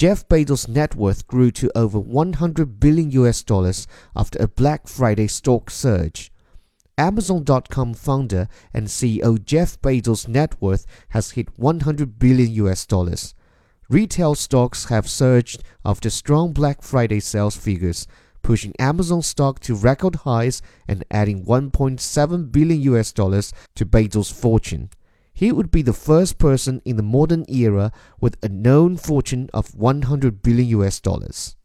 Jeff Bezos' net worth grew to over 100 billion US dollars after a Black Friday stock surge. Amazon.com founder and CEO Jeff Bezos' net worth has hit 100 billion US dollars. Retail stocks have surged after strong Black Friday sales figures, pushing Amazon stock to record highs and adding 1.7 billion US dollars to Bezos' fortune. He would be the first person in the modern era with a known fortune of 100 billion US dollars.